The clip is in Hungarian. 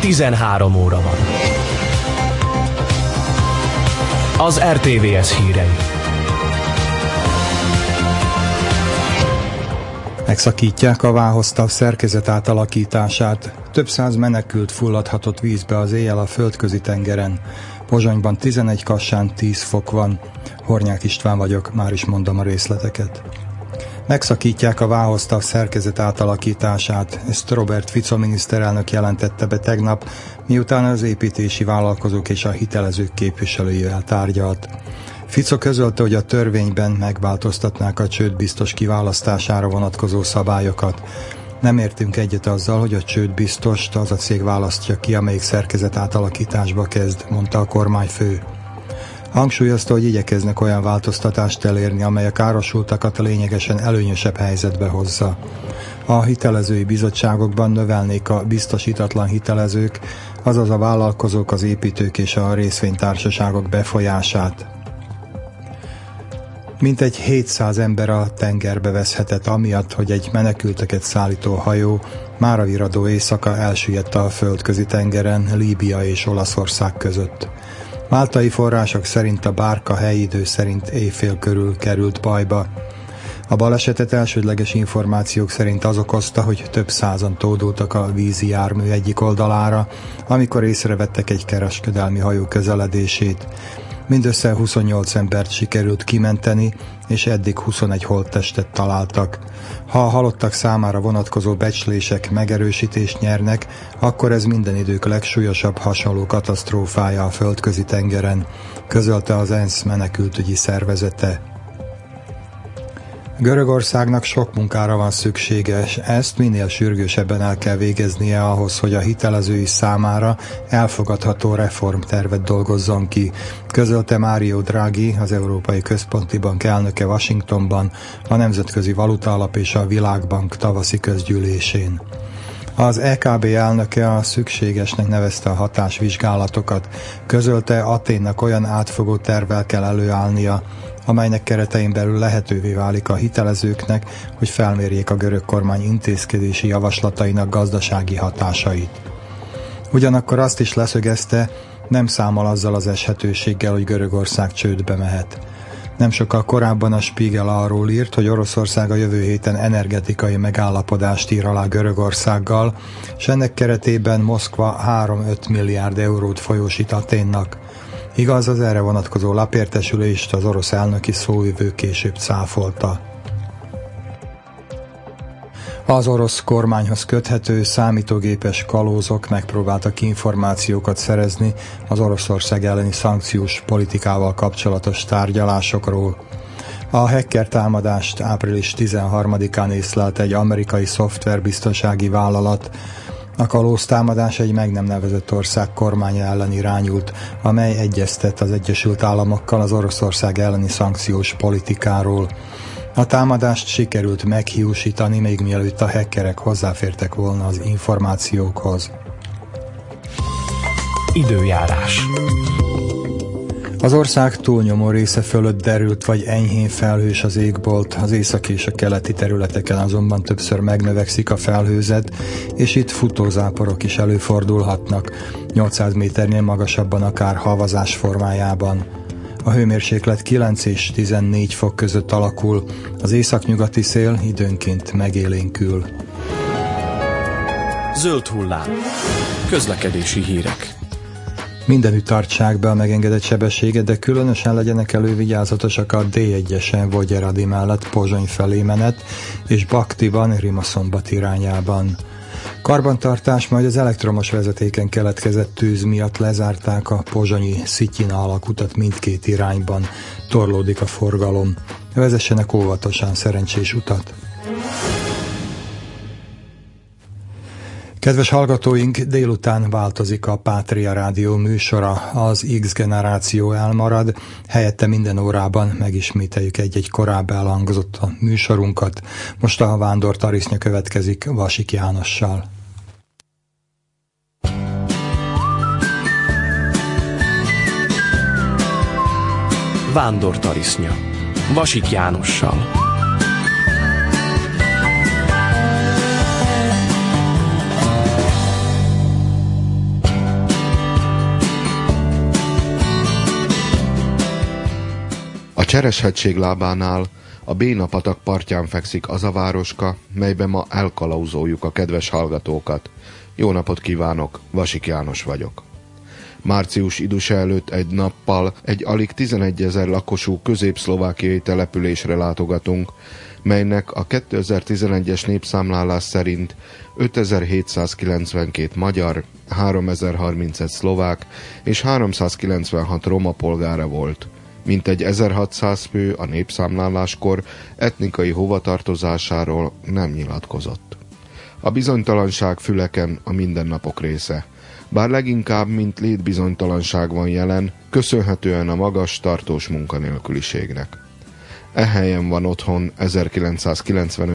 13 óra van. Az RTVS hírei. Megszakítják a váhoztav szerkezet átalakítását. Több száz menekült fulladhatott vízbe az éjjel a földközi tengeren. Pozsonyban 11 kassán 10 fok van. Hornyák István vagyok, már is mondom a részleteket. Megszakítják a váhoztav szerkezet átalakítását, ezt Robert Fico miniszterelnök jelentette be tegnap, miután az építési vállalkozók és a hitelezők képviselőivel tárgyalt. Fico közölte, hogy a törvényben megváltoztatnák a csődbiztos kiválasztására vonatkozó szabályokat. Nem értünk egyet azzal, hogy a csődbiztost az a cég választja ki, amelyik szerkezet átalakításba kezd, mondta a kormányfő. Hangsúlyozta, hogy igyekeznek olyan változtatást elérni, amely a károsultakat lényegesen előnyösebb helyzetbe hozza. A hitelezői bizottságokban növelnék a biztosítatlan hitelezők, azaz a vállalkozók, az építők és a részvénytársaságok befolyását. Mintegy 700 ember a tengerbe veszhetett amiatt, hogy egy menekülteket szállító hajó mára viradó éjszaka elsüllyedt a földközi tengeren Líbia és Olaszország között. Máltai források szerint a bárka helyi idő szerint éjfél körül került bajba. A balesetet elsődleges információk szerint az okozta, hogy több százan tódultak a vízi jármű egyik oldalára, amikor észrevettek egy kereskedelmi hajó közeledését. Mindössze 28 embert sikerült kimenteni, és eddig 21 holttestet találtak. Ha a halottak számára vonatkozó becslések megerősítést nyernek, akkor ez minden idők legsúlyosabb hasonló katasztrófája a földközi tengeren, közölte az ENSZ menekültügyi szervezete. Görögországnak sok munkára van szüksége, és ezt minél sürgősebben el kell végeznie ahhoz, hogy a hitelezői számára elfogadható reformtervet dolgozzon ki, közölte Mário Draghi, az Európai Központi Bank elnöke Washingtonban, a Nemzetközi Valuta Alap és a Világbank tavaszi közgyűlésén. Az EKB elnöke a szükségesnek nevezte a hatásvizsgálatokat, közölte Aténnak olyan átfogó tervvel kell előállnia, amelynek keretein belül lehetővé válik a hitelezőknek, hogy felmérjék a görög kormány intézkedési javaslatainak gazdasági hatásait. Ugyanakkor azt is leszögezte, nem számol azzal az eshetőséggel, hogy Görögország csődbe mehet. Nem sokkal korábban a Spiegel arról írt, hogy Oroszország a jövő héten energetikai megállapodást ír alá Görögországgal, és ennek keretében Moszkva 3-5 milliárd eurót folyósít Aténnak. Igaz, az erre vonatkozó lapértesülést az orosz elnöki szóvivő később cáfolta. Az orosz kormányhoz köthető számítógépes kalózok megpróbáltak információkat szerezni az Oroszország elleni szankciós politikával kapcsolatos tárgyalásokról. A hacker támadást április 13-án észlelt egy amerikai szoftverbiztonsági vállalat, a kalóz támadás egy meg nem nevezett ország kormánya ellen irányult, amely egyeztet az Egyesült Államokkal az Oroszország elleni szankciós politikáról. A támadást sikerült meghiúsítani, még mielőtt a hackerek hozzáfértek volna az információkhoz. Időjárás. Az ország túlnyomó része fölött derült vagy enyhén felhős az égbolt, az északi és a keleti területeken azonban többször megnövekszik a felhőzet, és itt futózáporok is előfordulhatnak, 800 méternél magasabban akár havazás formájában. A hőmérséklet 9 és 14 fok között alakul, az északnyugati szél időnként megélénkül. Zöld hullám. Közlekedési hírek. Mindenütt tartsák be a megengedett sebességet, de különösen legyenek elővigyázatosak a D1-esen Vogyeradi mellett Pozsony felé menet, és Baktiban Rimaszombat irányában. Karbantartás majd az elektromos vezetéken keletkezett tűz miatt lezárták a pozsonyi Szityina alakutat mindkét irányban. Torlódik a forgalom. Vezessenek óvatosan szerencsés utat. Kedves hallgatóink, délután változik a Pátria Rádió műsora, az X generáció elmarad, helyette minden órában megismételjük egy-egy korábbi elhangzott a műsorunkat. Most a Vándor Tarisznya következik Vasik Jánossal. Vándor Tarisznya Vasik Jánossal Csereshegység lábánál a Bénapatak partján fekszik az a városka, melyben ma elkalauzoljuk a kedves hallgatókat. Jó napot kívánok, Vasik János vagyok. Március idus előtt egy nappal egy alig 11 ezer lakosú középszlovákiai településre látogatunk, melynek a 2011-es népszámlálás szerint 5792 magyar, 3031 szlovák és 396 roma polgára volt. Mintegy 1600 fő a népszámláláskor etnikai hovatartozásáról nem nyilatkozott. A bizonytalanság füleken a mindennapok része. Bár leginkább, mint létbizonytalanság van jelen, köszönhetően a magas, tartós munkanélküliségnek. E helyen van otthon 1995